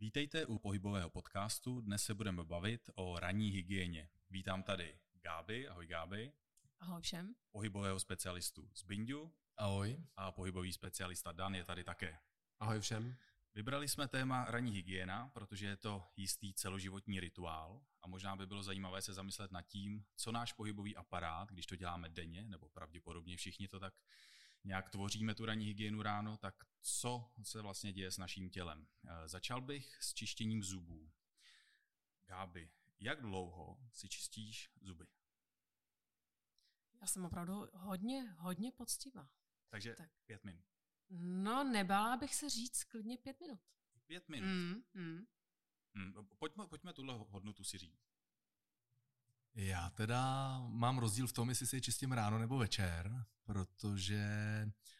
Vítejte u pohybového podcastu. Dnes se budeme bavit o ranní hygieně. Vítám tady Gáby. Ahoj Gáby. Ahoj všem. Pohybového specialistu z Bindu. Ahoj. A pohybový specialista Dan je tady také. Ahoj všem. Vybrali jsme téma ranní hygiena, protože je to jistý celoživotní rituál a možná by bylo zajímavé se zamyslet nad tím, co náš pohybový aparát, když to děláme denně, nebo pravděpodobně všichni to tak nějak tvoříme tu ranní hygienu ráno, tak co se vlastně děje s naším tělem? Eh, začal bych s čištěním zubů. Gáby, jak dlouho si čistíš zuby? Já jsem opravdu hodně, hodně poctivá. Takže tak. pět minut. No, nebála bych se říct klidně pět minut. Pět minut? Mm, mm. Mm, pojďme, pojďme tuhle hodnotu si říct. Já teda mám rozdíl v tom, jestli si je čistím ráno nebo večer, protože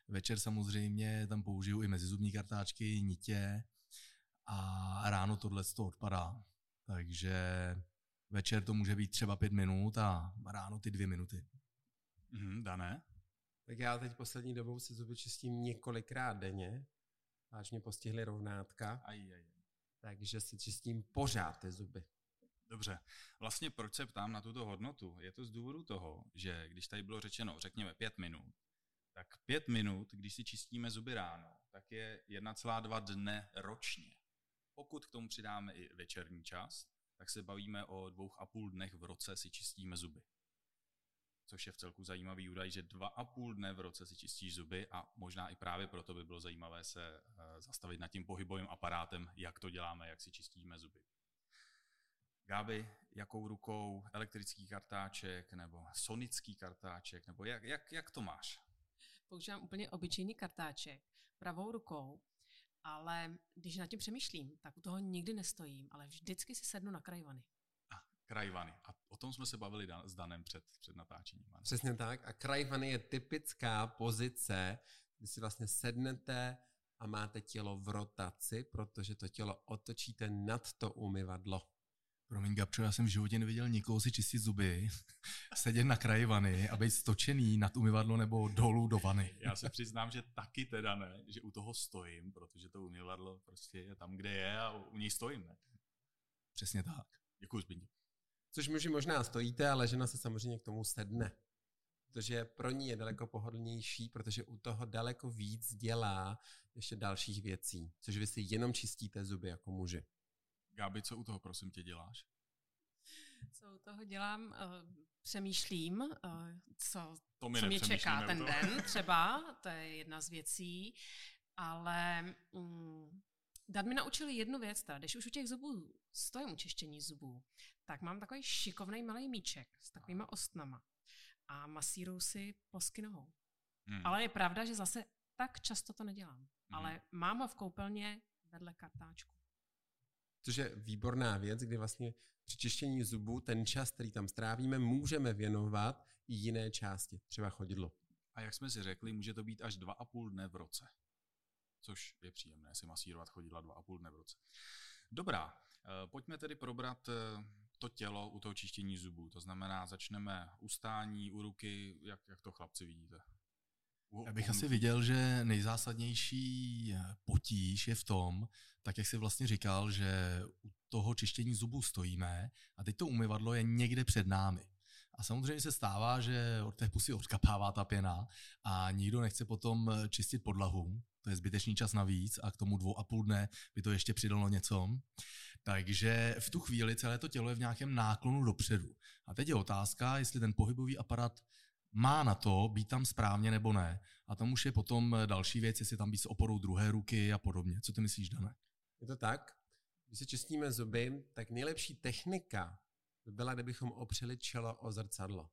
večer samozřejmě tam použiju i mezizubní kartáčky, nitě a ráno tohle to odpadá. Takže večer to může být třeba pět minut a ráno ty dvě minuty. Mm, dané? Tak já teď poslední dobou si zuby čistím několikrát denně, až mě postihly rovnátka. Aj, aj. Takže si čistím pořád ty zuby. Dobře. Vlastně proč se ptám na tuto hodnotu? Je to z důvodu toho, že když tady bylo řečeno, řekněme pět minut, tak pět minut, když si čistíme zuby ráno, tak je 1,2 dne ročně. Pokud k tomu přidáme i večerní čas, tak se bavíme o dvou a půl dnech v roce si čistíme zuby. Což je v celku zajímavý údaj, že dva a půl dne v roce si čistíš zuby a možná i právě proto by bylo zajímavé se eh, zastavit nad tím pohybovým aparátem, jak to děláme, jak si čistíme zuby. Gáby, jakou rukou elektrický kartáček nebo sonický kartáček, nebo jak, jak, jak to máš? Používám úplně obyčejný kartáček pravou rukou, ale když na tím přemýšlím, tak u toho nikdy nestojím, ale vždycky si sednu na krajvany. A krajvany. A o tom jsme se bavili dan, s Danem před, před natáčením. Ne? Přesně tak. A krajvany je typická pozice, kdy si vlastně sednete a máte tělo v rotaci, protože to tělo otočíte nad to umyvadlo. Promiň, Gabčo, já jsem v životě neviděl nikoho si čistit zuby, sedět na kraji vany a být stočený nad umyvadlo nebo dolů do vany. Já se přiznám, že taky teda ne, že u toho stojím, protože to umyvadlo prostě je tam, kde je a u něj stojím, ne? Přesně tak. Děkuji, Zbigněv. Což muži možná stojíte, ale žena se samozřejmě k tomu sedne. Protože pro ní je daleko pohodlnější, protože u toho daleko víc dělá ještě dalších věcí, což vy si jenom čistíte zuby jako muži. Gáby, co u toho prosím tě děláš? Co u toho dělám? Uh, přemýšlím, uh, co, to co mě čeká ten den třeba, to je jedna z věcí, ale um, Dad mi naučil jednu věc, teda, když už u těch zubů stojím u čištění zubů, tak mám takový šikovný malý míček s takovýma ostnama a masíruju si plosky nohou. Hmm. Ale je pravda, že zase tak často to nedělám. Hmm. Ale mám ho v koupelně vedle kartáčku. Což je výborná věc, kdy vlastně při čištění zubů ten čas, který tam strávíme, můžeme věnovat i jiné části, třeba chodidlo. A jak jsme si řekli, může to být až dva a půl dne v roce. Což je příjemné si masírovat chodidla dva a půl dne v roce. Dobrá, eh, pojďme tedy probrat eh, to tělo u toho čištění zubů. To znamená, začneme ustání, u ruky, jak, jak to chlapci vidíte? Já bych asi viděl, že nejzásadnější potíž je v tom, tak jak jsi vlastně říkal, že u toho čištění zubů stojíme a teď to umyvadlo je někde před námi. A samozřejmě se stává, že od té pusy odkapává ta pěna a nikdo nechce potom čistit podlahu. To je zbytečný čas navíc a k tomu dvou a půl dne by to ještě přidalo něco. Takže v tu chvíli celé to tělo je v nějakém náklonu dopředu. A teď je otázka, jestli ten pohybový aparát má na to být tam správně nebo ne. A tam už je potom další věc, jestli tam být s oporou druhé ruky a podobně. Co ty myslíš, Dane? Je to tak. Když si čistíme zuby, tak nejlepší technika by byla, kdybychom opřeli čelo o zrcadlo.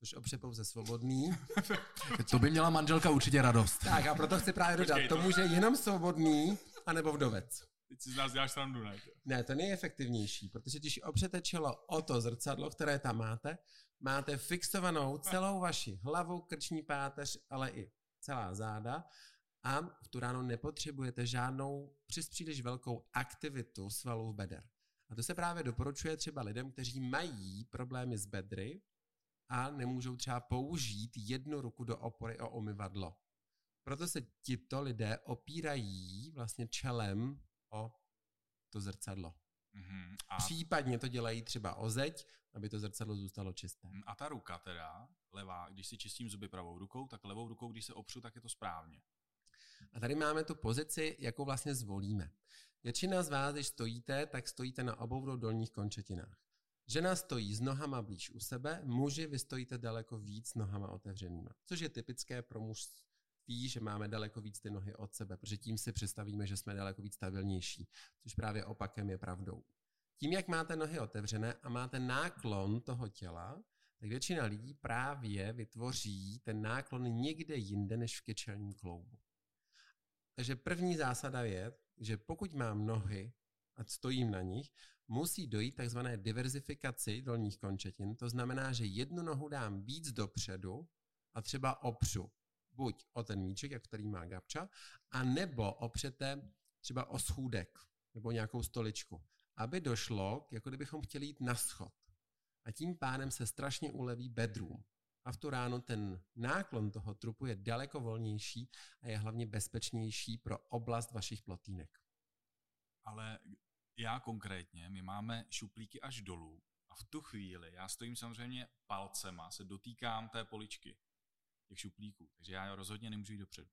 Což opře pouze svobodný. to by měla manželka určitě radost. Tak a proto chci právě dodat, to může jenom svobodný, anebo vdovec. Teď si z nás děláš srandu, ne? Ne, to nejefektivnější, protože když opřete čelo o to zrcadlo, které tam máte, máte fixovanou celou vaši hlavu, krční páteř, ale i celá záda a v tu ráno nepotřebujete žádnou přes příliš velkou aktivitu svalů beder. A to se právě doporučuje třeba lidem, kteří mají problémy s bedry a nemůžou třeba použít jednu ruku do opory o omyvadlo. Proto se tito lidé opírají vlastně čelem o to zrcadlo. Mhm. A, Případně to dělají třeba o zeď, aby to zrcadlo zůstalo čisté. a ta ruka teda, levá, když si čistím zuby pravou rukou, tak levou rukou, když se opřu, tak je to správně. A tady máme tu pozici, jakou vlastně zvolíme. Většina z vás, když stojíte, tak stojíte na obou dolních končetinách. Žena stojí s nohama blíž u sebe, muži vy stojíte daleko víc nohama otevřenýma, což je typické pro mužství, že máme daleko víc ty nohy od sebe, protože tím si představíme, že jsme daleko víc stabilnější, což právě opakem je pravdou. Tím, jak máte nohy otevřené a máte náklon toho těla, tak většina lidí právě vytvoří ten náklon někde jinde než v kyčelním kloubu. Takže první zásada je, že pokud mám nohy a stojím na nich, musí dojít takzvané diverzifikaci dolních končetin. To znamená, že jednu nohu dám víc dopředu a třeba opřu buď o ten míček, jak který má Gabča, a nebo opřete třeba o schůdek nebo nějakou stoličku, aby došlo, jako kdybychom chtěli jít na schod. A tím pádem se strašně uleví bedroom. A v tu ráno ten náklon toho trupu je daleko volnější a je hlavně bezpečnější pro oblast vašich plotínek. Ale já konkrétně, my máme šuplíky až dolů a v tu chvíli já stojím samozřejmě palcema, se dotýkám té poličky těch šuplíků, takže já rozhodně nemůžu jít dopředu.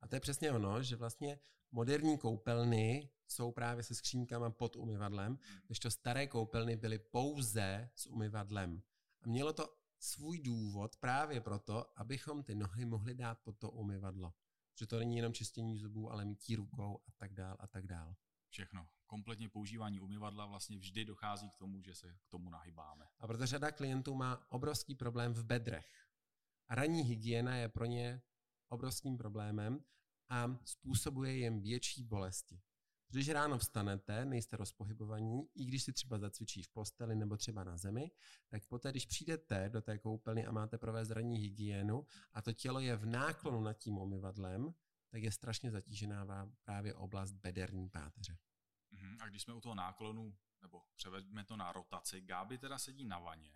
A to je přesně ono, že vlastně moderní koupelny jsou právě se skřínkama pod umyvadlem, když to staré koupelny byly pouze s umyvadlem. A mělo to svůj důvod právě proto, abychom ty nohy mohli dát pod to umyvadlo. Že to není jenom čistění zubů, ale mítí rukou a tak dál a tak dál. Všechno. Kompletně používání umyvadla vlastně vždy dochází k tomu, že se k tomu nahybáme. A protože řada klientů má obrovský problém v bedrech. A ranní hygiena je pro ně obrovským problémem a způsobuje jim větší bolesti. Když ráno vstanete, nejste rozpohybovaní, i když si třeba zacvičí v posteli nebo třeba na zemi, tak poté, když přijdete do té koupelny a máte provést ranní hygienu a to tělo je v náklonu nad tím umyvadlem, tak je strašně zatížená vám právě oblast bederní páteře. Mhm. A když jsme u toho náklonu, nebo převedeme to na rotaci, Gáby teda sedí na vaně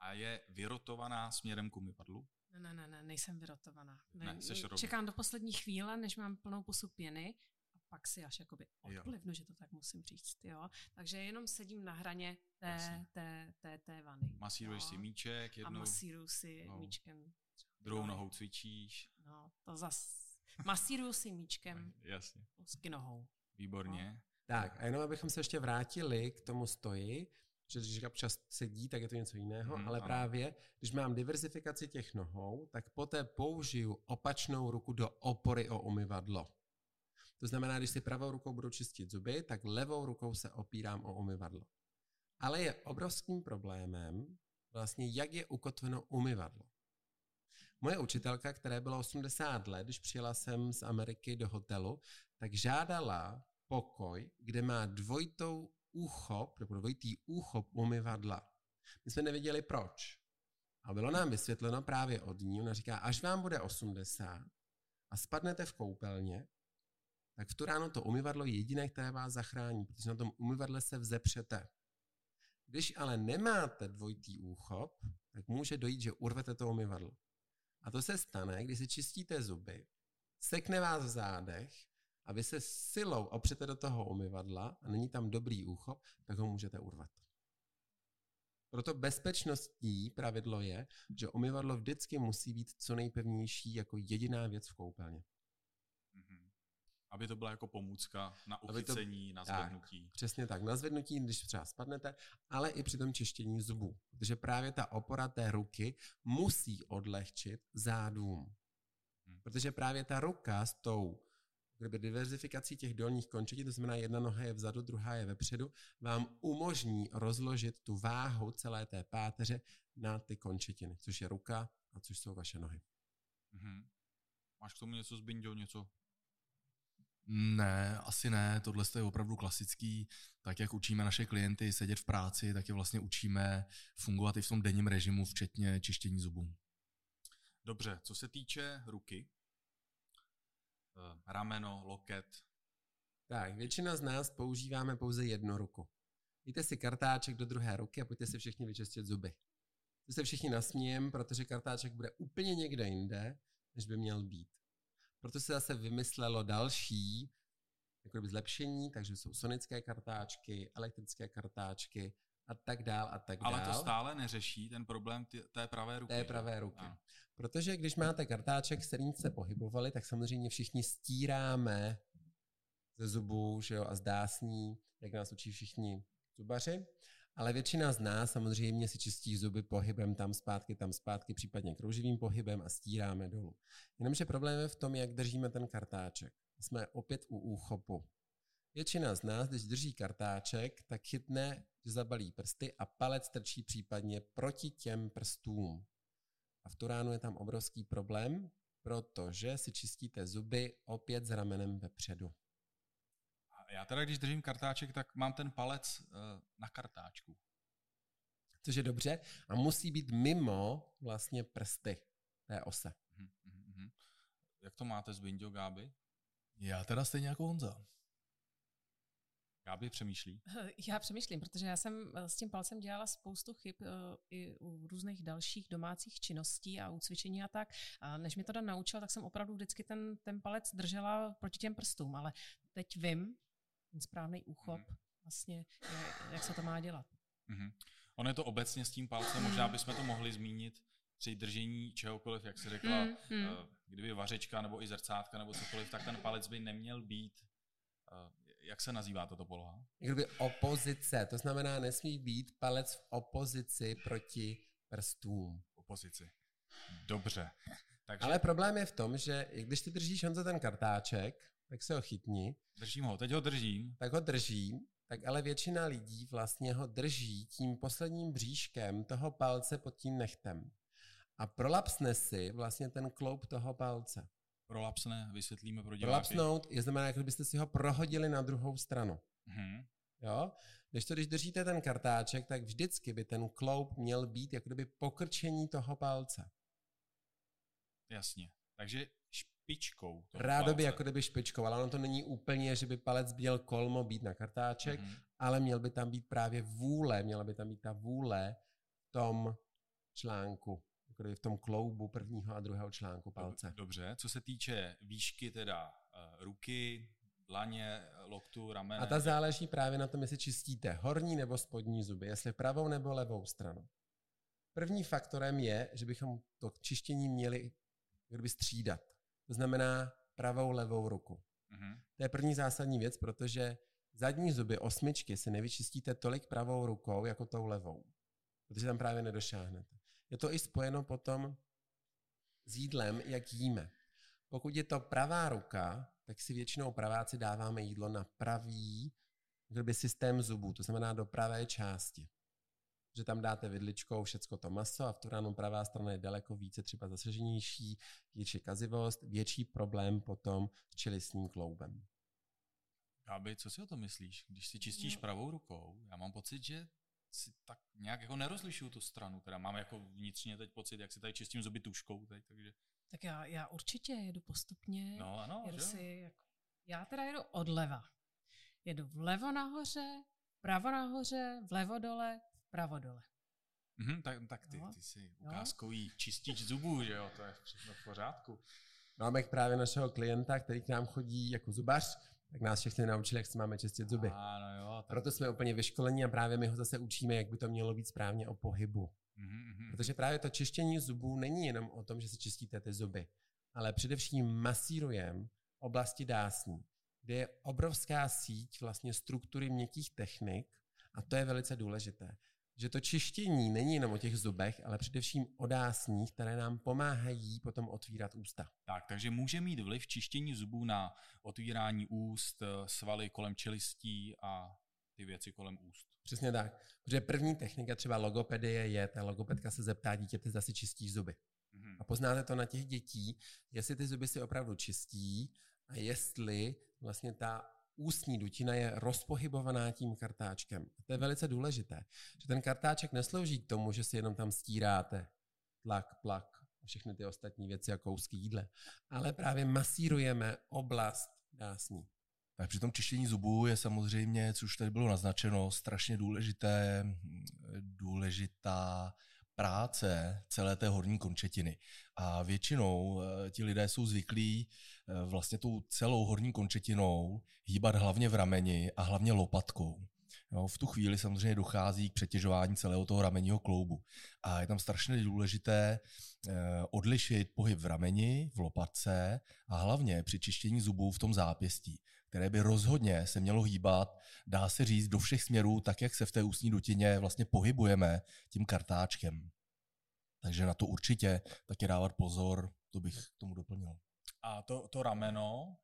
a je vyrotovaná směrem k umyvadlu. Ne, ne, ne, ne, nejsem vyrotovaná. Ne, rovně. čekám do poslední chvíle, než mám plnou pusu pěny a pak si až jakoby Jo. odplivnu, že to tak musím říct, jo. Takže jenom sedím na hraně té, Jasně. té, té, té vany. Masíruješ jo. si míček, A jednou, masíruju si no. míčkem. druhou nohou cvičíš. No, to zas. Masíruju si míčkem Jasně. pusky nohou. Výborně. Tak a jenom abychom se ještě vrátili k tomu stoji, že když občas sedí, tak je to něco jiného, Mhm, ale ano. právě, když mám diverzifikaci těch nohou, tak poté použiju opačnou ruku do opory o umyvadlo. To znamená, když si pravou rukou budu čistit zuby, tak levou rukou se opírám o umyvadlo. Ale je obrovským problémem vlastně, jak je ukotveno umyvadlo. Moje učitelka, které bylo 80 let, když přijela jsem z Ameriky do hotelu, tak žádala pokoj, kde má dvojitou úchop, nebo dvojitý úchop umyvadla. My jsme nevěděli proč. A bylo nám vysvětleno právě od ní, ona říká, až vám bude 80 a spadnete v koupelně, tak v tu ráno to umyvadlo je jediné, které vás zachrání, protože na tom umyvadle se vzepřete. Když ale nemáte dvojitý úchop, tak může dojít, že urvete to umyvadlo. A to se stane, když si čistíte zuby, sekne vás v zádech a vy se silou opřete do toho umyvadla a není tam dobrý úchop, tak ho můžete urvat. Proto bezpečnostní pravidlo je, že umyvadlo vždycky musí být co nejpevnější jako jediná věc v koupelně. Mhm. Aby to byla jako pomůcka na Aby to- uchycení, na tak. zvednutí. Přesně tak, na zvednutí, když třeba spadnete, ale i při tom čištění zubů. Protože právě ta opora té ruky musí odlehčit zádům. Hmm. Protože právě ta ruka s tou kdyby diverzifikací těch dolních končetin, to znamená jedna noha je vzadu, druhá je vepředu, vám umožní rozložit tu váhu celé té páteře na ty končetiny, což je ruka a což jsou vaše nohy. Mhm. Máš k tomu něco Zbinďo, něco? Ne, asi ne, tohle je opravdu klasický, tak jak učíme naše klienty sedět v práci, tak je vlastně učíme fungovat i v tom denním režimu, včetně čištění zubů. Dobře, co se týče ruky, rameno, loket, Tak, většina z nás používáme pouze jednu ruku. Dejte si kartáček do druhé ruky a pojďte si všichni vyčistit zuby. To se všichni nasmějem, protože kartáček bude úplně někde jinde, než by měl být. Proto se zase vymyslelo další jakoby zlepšení, takže jsou sonické kartáčky, elektrické kartáčky a tak dál a tak dál. Ale to stále neřeší ten problém ty, té pravé ruky. Té pravé ruky. A. Protože když máte kartáček, s kterým jste pohybovali, tak samozřejmě všichni stíráme ze zubů že jo, a zdásní, jak nás učí všichni zubaři. Ale většina z nás samozřejmě si čistí zuby pohybem tam zpátky, tam zpátky, případně krouživým pohybem a stíráme dolů. Jenomže problém je v tom, jak držíme ten kartáček. Jsme opět u úchopu. Většina z nás, když drží kartáček, tak chytne, že zabalí prsty a palec trčí případně proti těm prstům. A v tu ránu je tam obrovský problém, protože si čistíte zuby opět s ramenem vepředu. Já teda, když držím kartáček, tak mám ten palec uh, na kartáčku. Což je dobře a musí být mimo vlastně prsty té ose. Mm-hmm. Jak to máte s Bindio, Gáby? Já teda stejně jako Honza. Gáby přemýšlí? Já přemýšlím, protože já jsem eh, s tím palcem dělala spoustu chyb uh, i u různých dalších domácích činností a u cvičení a tak. A než mi to Dan naučil, tak jsem opravdu vždycky ten, ten palec držela proti těm prstům, ale teď vím, ten správný úchop, mm. vlastně, jak se to má dělat. Mm-hmm. Ono je to obecně s tím palcem, možná bychom to mohli zmínit při držení čehokoliv, jak se řekla, mm, mm. kdyby vařečka nebo i zrcátka nebo cokoliv, tak ten palec by neměl být jak se nazývá tato poloha? Kdyby opozice, to znamená, nesmí být palec v opozici proti prstům. Opozici. Dobře. Takže... Ale problém je v tom, že když ty držíš Honzo ten kartáček, tak se ho chytni. Držím ho, teď ho držím. Tak ho držím, tak ale většina lidí vlastně ho drží tím posledním bříškem toho palce pod tím nechtem. A prolapsne si vlastně ten kloup toho palce. Prolapsne, vysvětlíme pro diváky. Prolapsnout je znamená, jako byste si ho prohodili na druhou stranu. Hmm. Jo? Když to, když držíte ten kartáček, tak vždycky by ten kloup měl být jako kdyby pokrčení toho palce. Jasně. Takže špičkou. Rádoby jako kdyby špičkou, ale ono to není úplně, že by palec měl kolmo být na kartáček, mm-hmm. ale měl by tam být právě vůle, měla by tam být ta vůle v tom článku, v tom kloubu prvního a druhého článku palce. Dobře, co se týče výšky teda uh, ruky, dlaně, loktu, ramene. A ta záleží právě na tom, jestli čistíte horní nebo spodní zuby, jestli pravou nebo levou stranu. První faktorem je, že bychom to čištění měli kdyby střídat. To znamená pravou, levou ruku. Mm-hmm. To je první zásadní věc, protože zadní zuby osmičky si nevyčistíte tolik pravou rukou, jako tou levou. Protože tam právě nedošáhnete. Je to i spojeno potom s jídlem, jak jíme. Pokud je to pravá ruka, tak si většinou praváci dáváme jídlo na pravý kdyby systém zubů, to znamená do pravé části že tam dáte vidličkou všecko to maso a v tu ránu pravá strana je daleko více třeba zasaženější, větší kazivost, větší problém potom s čelistním kloubem. Gáby, co si o to myslíš? Když si čistíš no. pravou rukou, já mám pocit, že si tak nějak jako nerozlišuju tu stranu, teda mám jako vnitřně teď pocit, jak si tady čistím zuby tuškou teď, takže... Tak já, já určitě jedu postupně. No ano, jedu si jako, já teda jedu odleva. Jedu vlevo nahoře, pravo nahoře, vlevo dole, vpravo dole. Mm-hmm, tak, tak ty, ty jsi ukázkový no. čistič zubů, že jo, to je všechno v pořádku. Máme právě našeho klienta, který k nám chodí jako zubař, tak nás všechny naučili, jak si máme čistit zuby. A, no jo, tak... Proto jsme úplně vyškolení a právě my ho zase učíme, jak by to mělo být správně o pohybu. Mm-hmm. Protože právě to čištění zubů není jenom o tom, že si čistíte ty zuby, ale především masírujeme oblasti dásní, kde je obrovská síť vlastně struktury měkkých technik a to je velice důležité že to čištění není jenom o těch zubech, ale především o dásních, které nám pomáhají potom otvírat ústa. Tak, takže může mít vliv čištění zubů na otvírání úst, svaly kolem čelistí a ty věci kolem úst. Přesně tak. Protože první technika třeba logopedie je, ta logopedka se zeptá dítěte, zda si čistí zuby. Mm-hmm. A poznáte to na těch dětí, jestli ty zuby si opravdu čistí a jestli vlastně ta ústní dutina je rozpohybovaná tím kartáčkem. A to je velice důležité, že ten kartáček neslouží k tomu, že si jenom tam stíráte tlak, plak a všechny ty ostatní věci jako kousky jídle, ale právě masírujeme oblast dásní. Tak při tom čištění zubů je samozřejmě, co už tady bylo naznačeno, strašně důležité, důležitá práce celé té horní končetiny. A většinou eh, ti lidé jsou zvyklí vlastně tou celou horní končetinou hýbat hlavně v rameni a hlavně lopatkou. Jo, v tu chvíli samozřejmě dochází k přetěžování celého toho ramenního kloubu. A je tam strašně důležité eh, odlišit pohyb v rameni, v lopatce a hlavně při čištění zubů v tom zápěstí, které by rozhodně se mělo hýbat, dá se říct, do všech směrů, tak jak se v té ústní dutině vlastně pohybujeme tím kartáčkem. Takže na to určitě taky dávat pozor, to bych k tomu doplnil. A to, to rameno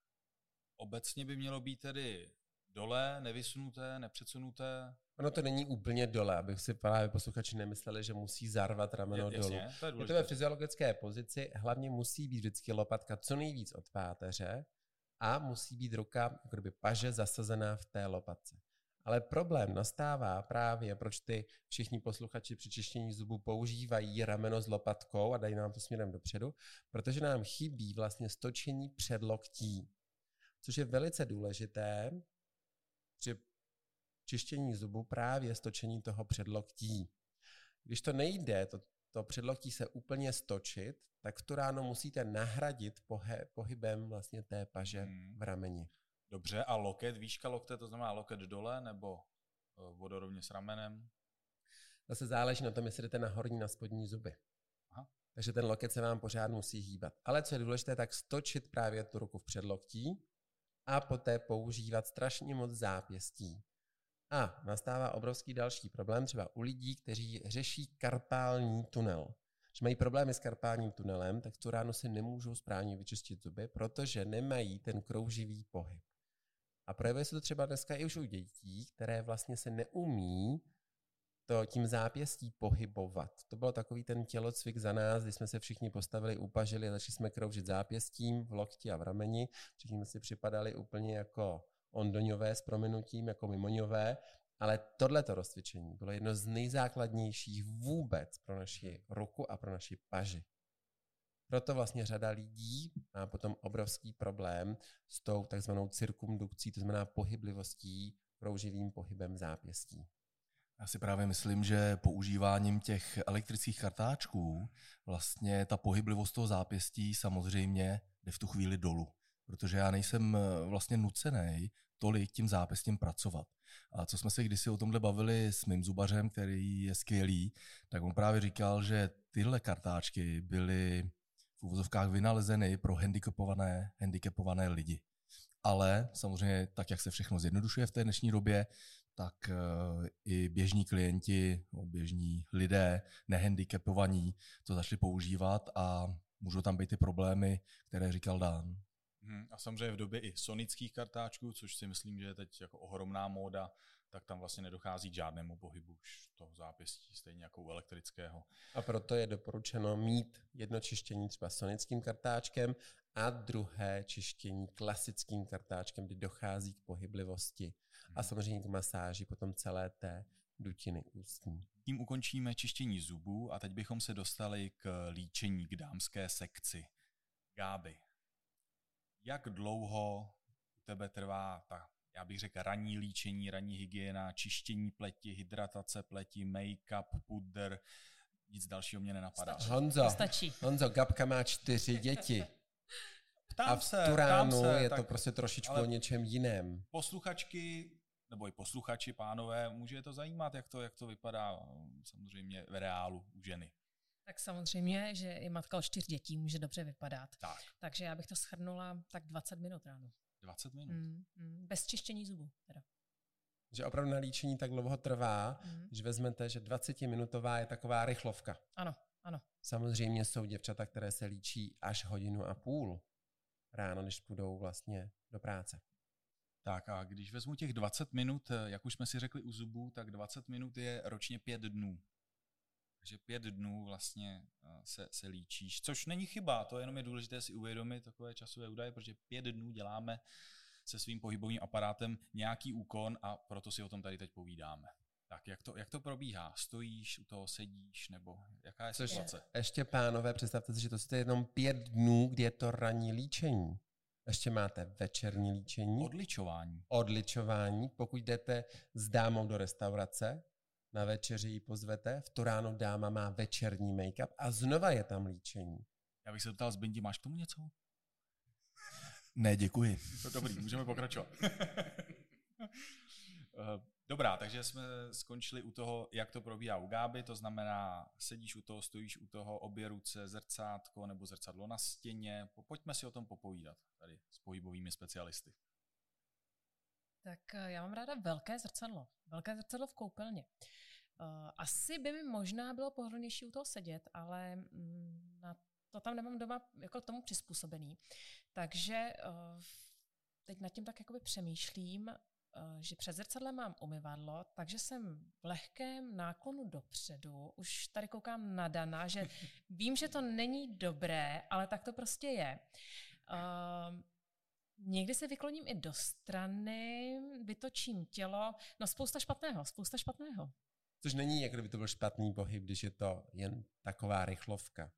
obecně by mělo být tedy dole, nevysunuté, nepředsunuté. Ono to není úplně dole, abych si právě posluchači nemysleli, že musí zarvat rameno Je- dolů. jasně, to je Je to důležité. ve fyziologické pozici, hlavně musí být vždycky lopatka co nejvíc od páteře a musí být ruka, jako kdyby paže zasazená v té lopatce. Ale problém nastává právě, proč ty všichni posluchači při čištění zubů používají rameno s lopatkou a dají nám to směrem dopředu, protože nám chybí vlastně stočení předloktí, což je velice důležité při čištění zubu právě stočení toho předloktí. Když to nejde, to, to předloktí se úplně stočit, tak v tu ráno musíte nahradit pohe, pohybem vlastně té paže Hmm. v rameni. Dobře, a loket, výška lokte, to znamená loket dole nebo eh, vodorovně s ramenem? Zase záleží na tom, jestli jdete na horní, na spodní zuby. Aha. Takže ten loket se vám pořád musí hýbat. Ale co je důležité, tak stočit právě tu ruku v předloktí a poté používat strašně moc zápěstí. A nastává obrovský další problém třeba u lidí, kteří řeší karpální tunel. Že mají problémy s karpálním tunelem, tak tu ráno si nemůžou správně vyčistit zuby, protože nemají ten krouživý pohyb. A projevuje se to třeba dneska i už u dětí, které vlastně se neumí to tím zápěstí pohybovat. To byl takový ten tělocvik za nás, kdy jsme se všichni postavili, upažili začali jsme kroužit zápěstím v lokti a v rameni. Všichni jsme si připadali úplně jako ondoňové s prominutím, jako mimoňové, ale tohleto rozcvičení bylo jedno z nejzákladnějších vůbec pro naši ruku a pro naši paži. Proto vlastně řada lidí má potom obrovský problém s tou takzvanou cirkumdukcí, to znamená pohyblivostí, krouživým pohybem zápěstí. Já si právě myslím, že používáním těch elektrických kartáčků vlastně ta pohyblivost toho zápěstí samozřejmě jde v tu chvíli dolů. Protože já nejsem eh, vlastně nucený tolik tím zápěstím pracovat. A co jsme se kdysi o tomhle bavili s mým zubařem, který je skvělý, tak on právě říkal, že tyhle kartáčky byly v úvozovkách vynalezeny pro handicapované, handicapované lidi. Ale samozřejmě, tak jak se všechno zjednodušuje v té dnešní době, tak eh, i běžní klienti, běžní lidé, nehandicapovaní, to začali používat a můžou tam být ty problémy, které říkal Dan. Hmm. A samozřejmě v době i sonických kartáčků, což si myslím, že je teď jako ohromná móda, tak tam vlastně nedochází k žádnému pohybu už toho zápěstí, stejně jako u elektrického. A proto je doporučeno mít jedno čištění třeba sonickým kartáčkem a druhé čištění klasickým kartáčkem, kdy dochází k pohyblivosti a samozřejmě k masáži potom celé té dutiny ústní. Tím ukončíme čištění zubů a teď bychom se dostali k líčení, k dámské sekci. Gáby, jak dlouho u tebe trvá ta, já bych řekl, ranní líčení, ranní hygiena, čištění pleti, hydratace pleti, make-up, pudr, nic dalšího mě nenapadá. Stačí. Honzo, To stačí. Honzo, Gabka má čtyři děti. Ptám A v se, tu ránu ptám se, je to tak prostě trošičku ale- o něčem jiném. posluchačky, nebo i posluchači, pánové, může je to zajímat, jak to, jak to vypadá samozřejmě v reálu u ženy. Tak samozřejmě, že i matka od čtyř dětí může dobře vypadat. Tak, Takže já bych to shrnula tak 20 minut ráno. 20 minut. Mm, mm, bez čištění zubů. Teda. Že opravdu na líčení tak dlouho trvá, Mm. když vezmete, že 20-minutová je taková rychlovka. Ano, ano. Samozřejmě jsou děvčata, které se líčí až hodinu a půl ráno, když půjdou vlastně do práce. Tak a když vezmu těch 20 minut, eh, jak už jsme si řekli u zubů, tak 20 minut je ročně 5 dnů. Takže 5 dnů vlastně eh, se, se líčíš, což není chyba, to jenom je důležité si uvědomit takové časové údaje, protože 5 dnů děláme se svým pohybovým aparátem nějaký úkon a proto si o tom tady teď povídáme. Tak jak to, jak to probíhá? Stojíš, u toho sedíš, nebo jaká je Což situace? ještě, pánové, představte si, že to je jenom pět dnů, kdy je to ranní líčení. Ještě máte večerní líčení, Odličování. odličování. Pokud jdete s dámou do restaurace, na večeři ji pozvete, v tu ráno dáma má večerní make-up a znova je tam líčení. Já bych se ptal, Zbindi, máš k tomu něco? Ne, děkuji. To dobrý, můžeme pokračovat. Eh, Dobrá, takže jsme skončili u toho, jak to probíhá u Gáby, to znamená, sedíš u toho, stojíš u toho, obě ruce, zrcátko nebo zrcadlo na stěně. Po- Pojďme si o tom popovídat tady s pohybovými specialisty. Tak eh, já mám ráda velké zrcadlo. Velké zrcadlo v koupelně. Uh, asi by mi možná bylo pohodlnější u toho sedět, ale mm, na to tam nemám doma jako tomu přizpůsobený. Takže uh, teď nad tím tak jakoby přemýšlím, že před zrcadlem mám umyvadlo, takže jsem v lehkém náklonu dopředu. Už tady koukám na Dana, že vím, že to není dobré, ale tak to prostě je. Uh, Někdy se vykloním i do strany, vytočím tělo, no spousta špatného, spousta špatného. Což není, jako kdyby to byl špatný pohyb, když je to jen taková rychlovka.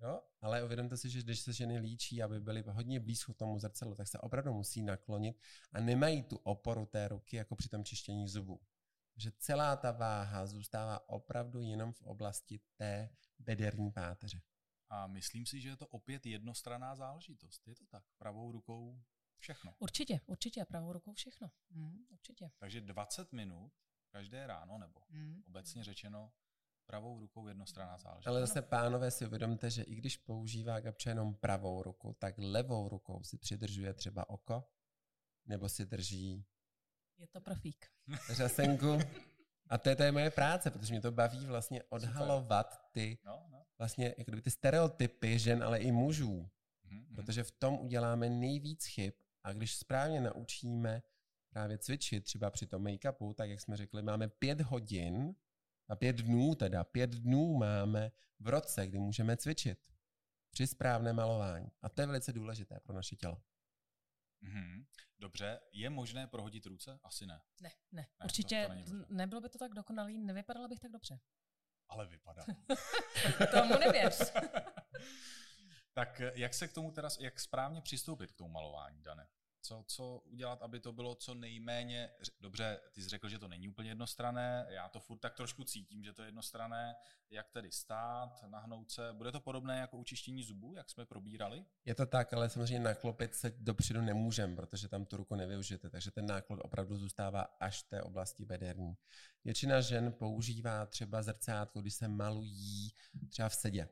Jo? Ale uvědomte si, že když se ženy líčí, aby byly hodně blízko tomu zrcadlu, tak se opravdu musí naklonit a nemají tu oporu té ruky jako při tom čištění zubů. Že celá ta váha zůstává opravdu jenom v oblasti té bederní páteře. A myslím si, že je to opět jednostranná záležitost. Je to tak? Pravou rukou všechno. Určitě, určitě, pravou rukou všechno. Hmm, určitě. Takže 20 minut každé ráno, nebo Hmm. obecně řečeno, pravou rukou jednostranná záležitost. Ale zase, pánové, si uvědomte, že i když používá Gabča jenom pravou ruku, tak levou rukou si přidržuje třeba oko, nebo si drží Je to profík. řasenku. A to je, to je moje práce, protože mě to baví vlastně odhalovat ty, No, no. vlastně jako kdyby ty stereotypy žen, ale i mužů. Mhm, mhm. Protože v tom uděláme nejvíc chyb a když správně naučíme právě cvičit, třeba při tom make-upu, tak jak jsme řekli, máme pět hodin a pět dnů teda, pět dnů máme v roce, kdy můžeme cvičit při správném malování. A to je velice důležité pro naše tělo. Mhm. Dobře, je možné prohodit ruce? Asi ne. Ne, ne, to- určitě to možné. nebylo by to tak dokonalý, nevypadala bych tak dobře. Ale vypadá. Tomu nevěř. tak jak se k tomu teda, jak správně přistoupit k tomu malování, Dane? Co, co udělat, aby to bylo co nejméně, dobře, ty jsi řekl, že to není úplně jednostrané, já to furt tak trošku cítím, že to je jednostrané, jak tedy stát, nahnout se, bude to podobné jako učištění zubů, jak jsme probírali? Je to tak, ale samozřejmě naklopit se dopředu nemůžeme, protože tam tu ruku nevyužijete, takže ten náklad opravdu zůstává až v té oblasti bederní. Většina žen používá třeba zrcátko, když se malují třeba v sedě.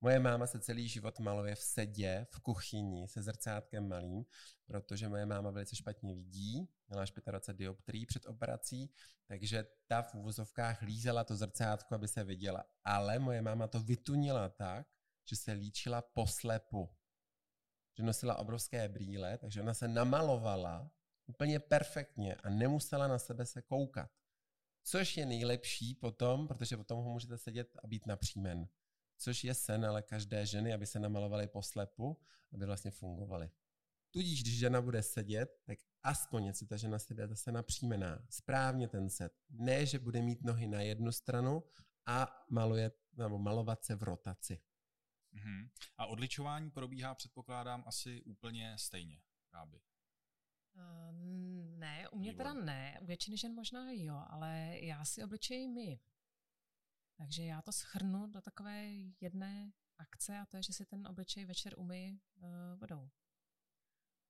Moje máma se celý život maluje v sedě, v kuchyni, se zrcátkem malým, protože moje máma velice špatně vidí, měla až 25 dioptrií před operací, takže ta v úvozovkách lízela to zrcátko, aby se viděla. Ale moje máma to vytunila tak, že se líčila poslepu. Že nosila obrovské brýle, takže ona se namalovala úplně perfektně a nemusela na sebe se koukat. Což je nejlepší potom, protože potom ho můžete sedět a být napřímen. Což je sen ale každé ženy, aby se namalovaly poslepu, aby vlastně fungovaly. Tudíž, když žena bude sedět, tak aspoň je si ta žena sedět zase napřímená. Správně ten set. Ne, že bude mít nohy na jednu stranu a maluje, nebo malovat se v rotaci. Mhm. A odličování probíhá, předpokládám, asi úplně stejně, Gáby. Uh, ne, u mě teda ne, u většiny žen možná jo, ale já si obličej my. Takže já to schrnu do takové jedné akce a to je, že si ten obličej večer umyji uh, vodou.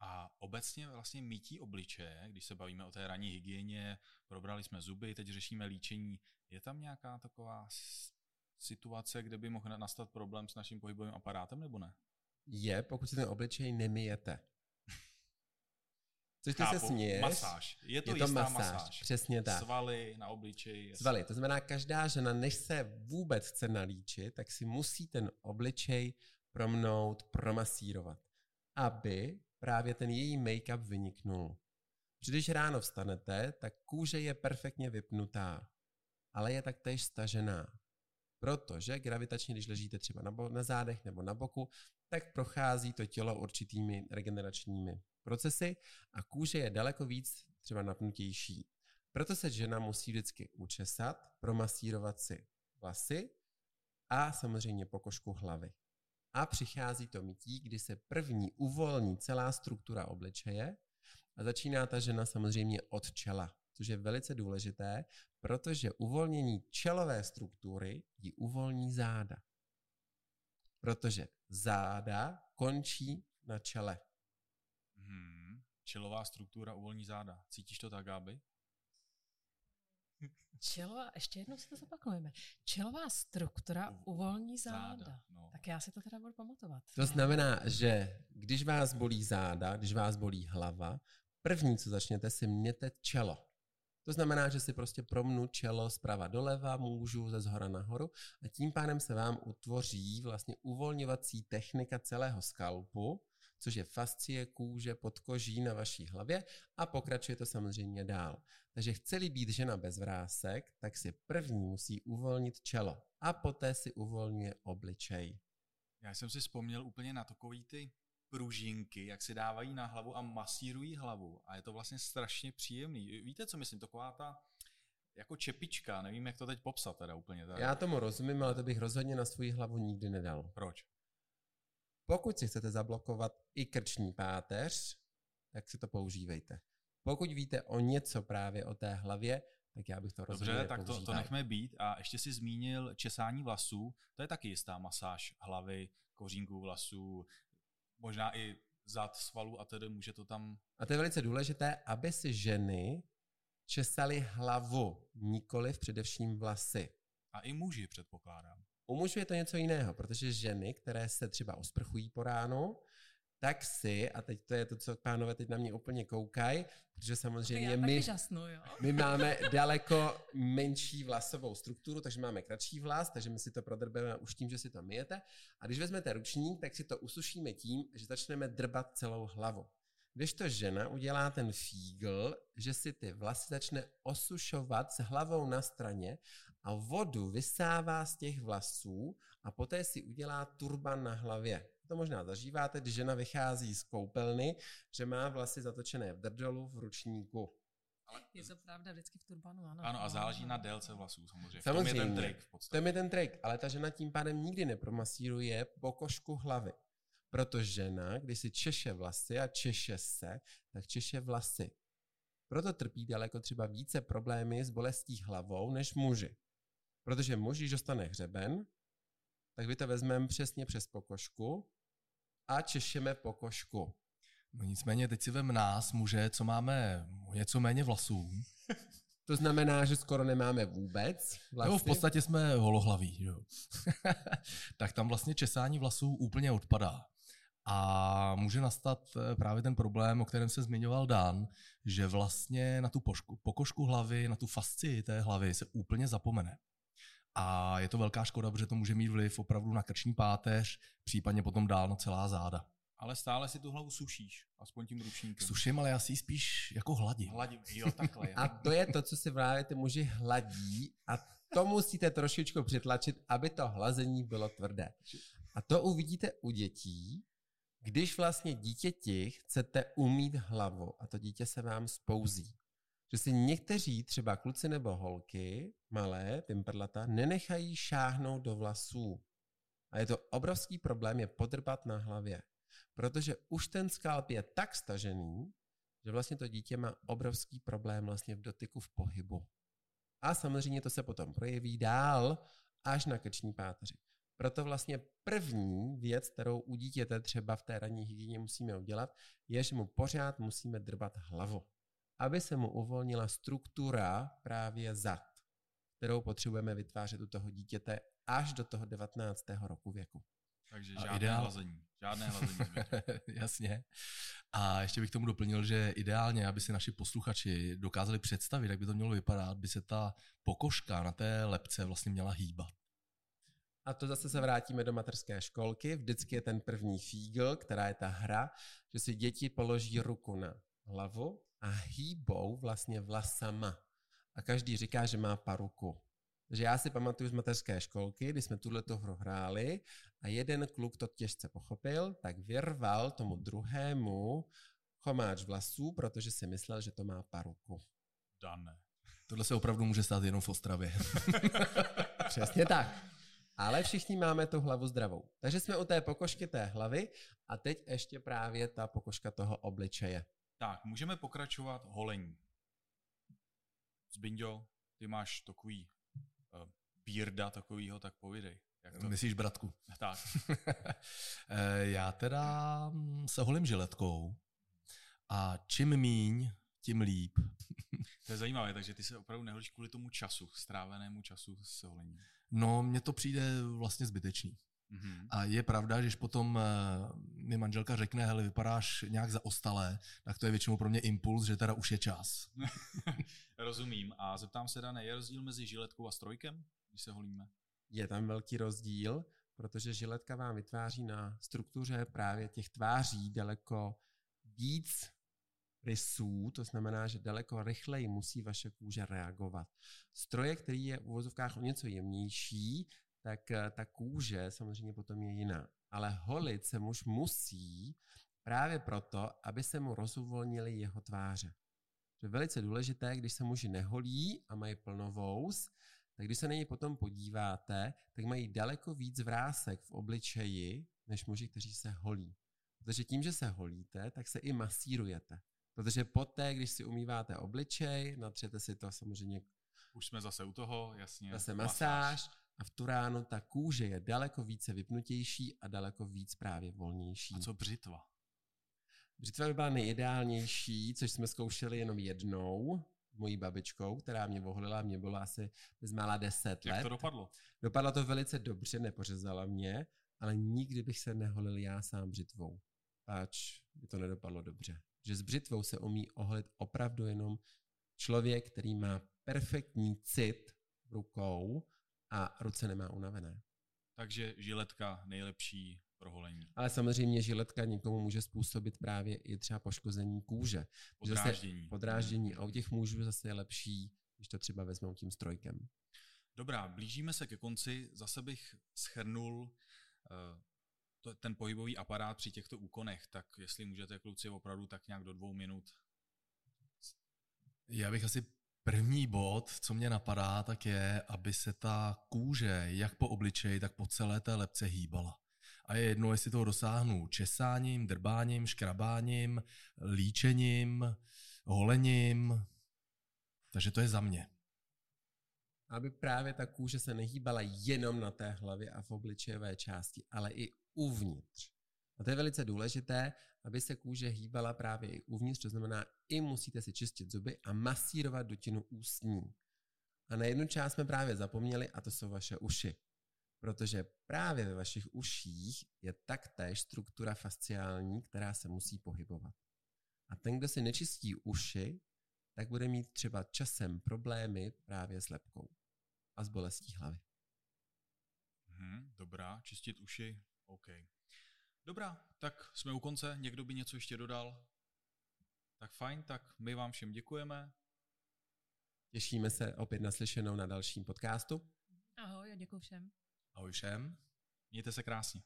A obecně vlastně mytí obličeje, když se bavíme o té ranní hygieně, probrali jsme zuby, teď řešíme líčení, je tam nějaká taková situace, kde by mohl na- nastat problém s naším pohybovým aparátem, nebo ne? Je, pokud si ten obličej nemijete. Což ty se Chápu, směješ. Masáž. Je to, je to jistá masáž, masáž. přesně tak. Svaly na obličeji. jasně. Svaly. To znamená, každá žena, než se vůbec chce nalíčit, tak si musí ten obličej promnout, promasírovat, aby právě ten její make-up vyniknul. Když ráno vstanete, tak kůže je perfektně vypnutá, ale je taktéž stažená. Protože gravitačně, když ležíte třeba na, bo- na zádech nebo na boku, tak prochází to tělo určitými regeneračními procesy a kůže je daleko víc třeba napnutější. Proto se žena musí vždycky učesat, promasírovat si vlasy a samozřejmě pokožku hlavy. A přichází to mytí, kdy se první uvolní celá struktura obličeje a začíná ta žena samozřejmě od čela, což je velice důležité, protože uvolnění čelové struktury ji uvolní záda. Protože záda končí na čele. Čelová struktura uvolní záda. Cítíš to tak, Gáby? Čelová, ještě jednou si to zopakujeme. Čelová struktura uvolní záda. záda no. Tak já si to teda budu pamatovat. To znamená, že když vás bolí záda, když vás bolí hlava, první, co začněte, si měte čelo. To znamená, že si prostě promnu čelo zprava doleva, můžu ze zhora nahoru a tím pádem se vám utvoří vlastně uvolňovací technika celého skalpu, což je fascie kůže pod koží na vaší hlavě a pokračuje to samozřejmě dál. Takže chce být žena bez vrásek, tak si první musí uvolnit čelo a poté si uvolňuje obličej. Já jsem si vzpomněl úplně na takový ty pružinky, jak si dávají na hlavu a masírují hlavu. A je to vlastně strašně příjemný. Víte, co myslím? Taková ta jako čepička, nevím, jak to teď popsat teda úplně. Tak. Já tomu rozumím, ale to bych rozhodně na svou hlavu nikdy nedal. Proč? Pokud si chcete zablokovat i krční páteř, tak si to používejte. Pokud víte o něco právě o té hlavě, tak já bych to rozhodně Dobře, tak to, to nechme být. A ještě si zmínil česání vlasů, to je taky jistá masáž hlavy, kořínků vlasů, možná i zad svalů a tedy může to tam... A to je velice důležité, aby si ženy česali hlavu, nikoli především vlasy. A i muži, předpokládám. U mužů je to něco jiného, protože ženy, které se třeba osprchují po ránu, tak si, a teď to je to, co pánové teď na mě úplně koukají, protože samozřejmě my, žasnu, jo? my máme daleko menší vlasovou strukturu, takže máme kratší vlas, takže my si to prodrbeme už tím, že si to myjete. A když vezmete ručník, tak si to usušíme tím, že začneme drbat celou hlavu. Když to žena udělá ten fígl, že si ty vlasy začne osušovat s hlavou na straně a vodu vysává z těch vlasů a poté si udělá turban na hlavě. To možná zažíváte, když žena vychází z koupelny, že má vlasy zatočené v drdolu, v ručníku. Ale... Je to pravda vždycky v turbanu, ano. Ano, a záleží na délce vlasů samozřejmě. samozřejmě. V tom je ten trik v podstatě. To je ten trik, ale ta žena tím pádem nikdy nepromasíruje pokožku hlavy. Proto žena, když si češe vlasy a češe se, tak češe vlasy. Proto trpí daleko třeba více problémy s bolestí hlavou než muži. Protože muž, když dostane hřeben, tak vy to vezmeme přesně přes pokožku a češeme pokožku. No nicméně teď si vem nás, muže, co máme něco méně vlasů. To znamená, že skoro nemáme vůbec vlasy? No, v podstatě jsme holohlaví. Jo. tak tam vlastně česání vlasů úplně odpadá. A může nastat eh, právě ten problém, o kterém se zmiňoval Dan, že vlastně na tu pošku, pokožku hlavy, na tu fascii té hlavy se úplně zapomene. A je to velká škoda, protože to může mít vliv opravdu na krční páteř, případně potom dál na celá záda. Ale stále si tu hlavu sušíš, aspoň tím ručníkem. Suším, ale já si ji spíš jako hladím. Hladím, jo, takhle. a to je to, co si právě ty muži hladí a to musíte trošičku přitlačit, aby to hlazení bylo tvrdé. A to uvidíte u dětí, když vlastně dítěti chcete umít hlavu a to dítě se vám spouzí. Že si někteří, třeba kluci nebo holky, malé, pimperlata, nenechají šáhnout do vlasů. A je to obrovský problém je podrbat na hlavě. Protože už ten skalp je tak stažený, že vlastně to dítě má obrovský problém vlastně v dotyku v pohybu. A samozřejmě to se potom projeví dál až na krční páteři. Proto vlastně první věc, kterou u dítěte třeba v té ranní hygieně musíme udělat, je, že mu pořád musíme drbat hlavu, aby se mu uvolnila struktura právě zad, kterou potřebujeme vytvářet u toho dítěte až do toho 19. roku věku. Takže žádné ideál... hlazení. Žádné hlazení. Jasně. A ještě bych tomu doplnil, že ideálně, aby si naši posluchači dokázali představit, jak by to mělo vypadat, by se ta pokožka na té lepce vlastně měla hýbat. A to zase se vrátíme do materské školky. Vždycky je ten první fígl, která je ta hra, že si děti položí ruku na hlavu a hýbou vlastně vlasama. A každý říká, že má paruku. Takže já si pamatuju z mateřské školky, kdy jsme tuhle hru hráli a jeden kluk to těžce pochopil, tak vyrval tomu druhému chomáč vlasů, protože si myslel, že to má paruku. Dané. Tohle se opravdu může stát jenom v Ostravě. Přesně tak. Ale všichni máme tu hlavu zdravou. Takže jsme u té pokožky té hlavy a teď ještě právě ta pokožka toho obličeje. Tak, můžeme pokračovat holení. Zbinďo, ty máš takový uh, bírda takovýho, tak povídej. Jak to? Myslíš bratku? Tak. Eh, já teda mm, se holím žiletkou A čím míň, tím líp. To je zajímavé, takže ty se opravdu neholíš kvůli tomu času, strávenému času s holením. No, mně to přijde vlastně zbytečný. Mm-hmm. A je pravda, že když potom eh, mi manželka řekne, hele, vypadáš nějak zaostalé, tak to je většinou pro mě impuls, že teda už je čas. Rozumím. A zeptám se, Dané, je rozdíl mezi žiletkou a strojkem, když se holíme? Je tam velký rozdíl, protože žiletka vám vytváří na struktuře právě těch tváří daleko víc rysů, to znamená, že daleko rychleji musí vaše kůže reagovat. Stroje, který je v uvozovkách o něco jemnější, tak eh, ta kůže samozřejmě potom je jiná. Ale holit se muž musí právě proto, aby se mu rozuvolnily jeho tváře. To je velice důležité, když se muži neholí a mají plnovous, tak když se na něj potom podíváte, tak mají daleko víc vrásek v obličeji, než muži, kteří se holí. Protože tím, že se holíte, tak se i masírujete. Protože poté, když si umýváte obličej, natřete si to samozřejmě Už jsme zase u toho, jasně. zase masáž a v tu ránu ta kůže je daleko více vypnutější a daleko víc právě volnější. A co břitva? Břitva by byla nejideálnější, což jsme zkoušeli jenom jednou mojí babičkou, která mě oholila, mě bylo asi bezmála 10 Jak let. to dopadlo? Dopadlo to velice dobře, nepořezala mě, ale nikdy bych se neholil já sám břitvou. Pač by to nedopadlo dobře. Že s břitvou se umí oholit opravdu jenom člověk, který má perfektní cit rukou a ruce nemá unavené. Takže žiletka nejlepší pro holení. Ale samozřejmě žiletka někomu může způsobit právě i třeba poškození kůže. Že zase Podráždění. Podráždění. A u těch mužů zase je lepší, když to třeba vezmou tím strojkem. Dobrá, blížíme se ke konci. Zase bych schrnul eh, to, ten pohybový aparát při těchto úkonech, tak jestli můžete kluci opravdu tak nějak do dvou minut. Já bych asi první bod, co mě napadá, tak je, aby se ta kůže jak po obličeji, tak po celé té lepce hýbala. A je jedno, jestli toho dosáhnu česáním, drbáním, škrabáním, líčením, holením. Takže to je za mě. Aby právě ta kůže se nehýbala jenom na té hlavě a v obličejové části, ale i uvnitř. A to je velice důležité, aby se kůže hýbala právě i uvnitř, to znamená, i musíte si čistit zuby a masírovat dutinu ústní. A na jednu část jsme právě zapomněli, a to jsou vaše uši. Protože právě ve vašich uších je taktéž struktura fasciální, která se musí pohybovat. A ten, kdo si nečistí uši, tak bude mít třeba časem problémy právě s lepkou a s bolestí hlavy. Mhm, dobrá, čistit uši, OK. Dobrá, tak jsme u konce. Někdo by něco ještě dodal? Tak fajn, tak my vám všem děkujeme. Těšíme se opět naslyšenou na dalším podcastu. Ahoj a děkuji všem. Ahoj všem. Mějte se krásně.